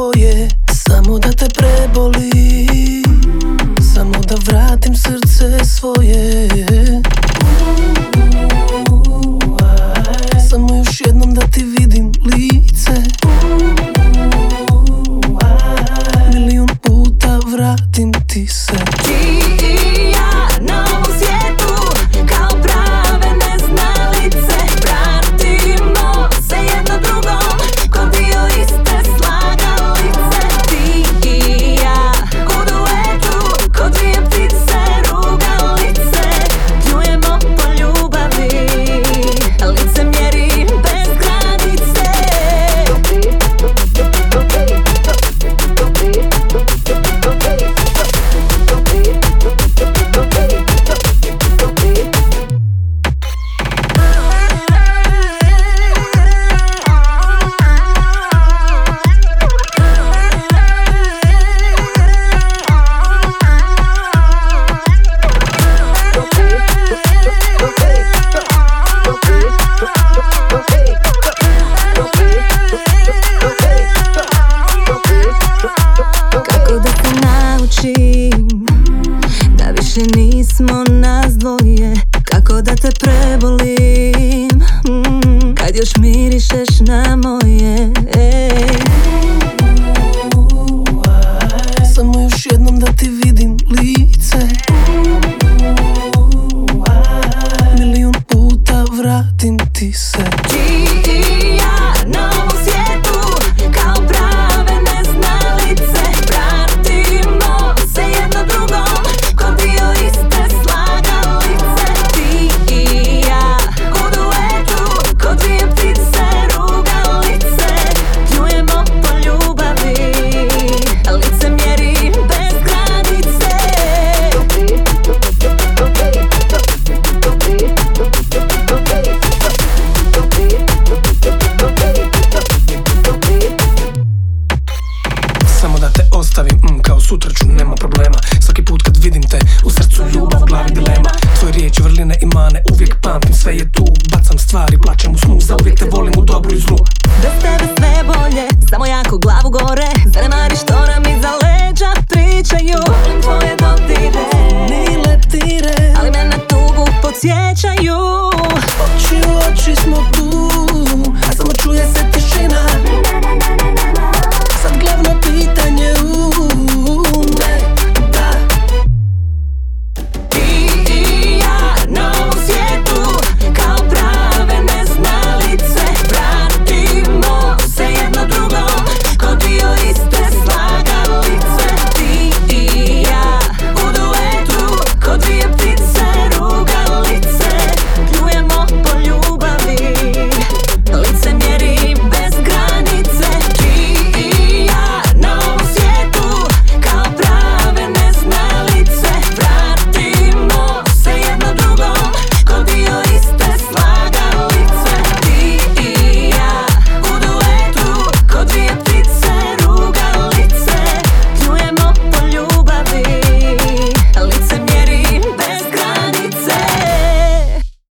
Ovo samo da te preboli. Samo da vratim srce svoje. Samo još jednom da ti vidim lice. Milion puta vratim ti se. Ti Kad još mirišeš na moje ej. mane Uvijek pamtim, sve je tu Bacam stvari, plaćam u snu Za uvijek te volim u dobru i zlu. Bez tebe sve bolje Samo jako glavu gore Zanemariš što nam iza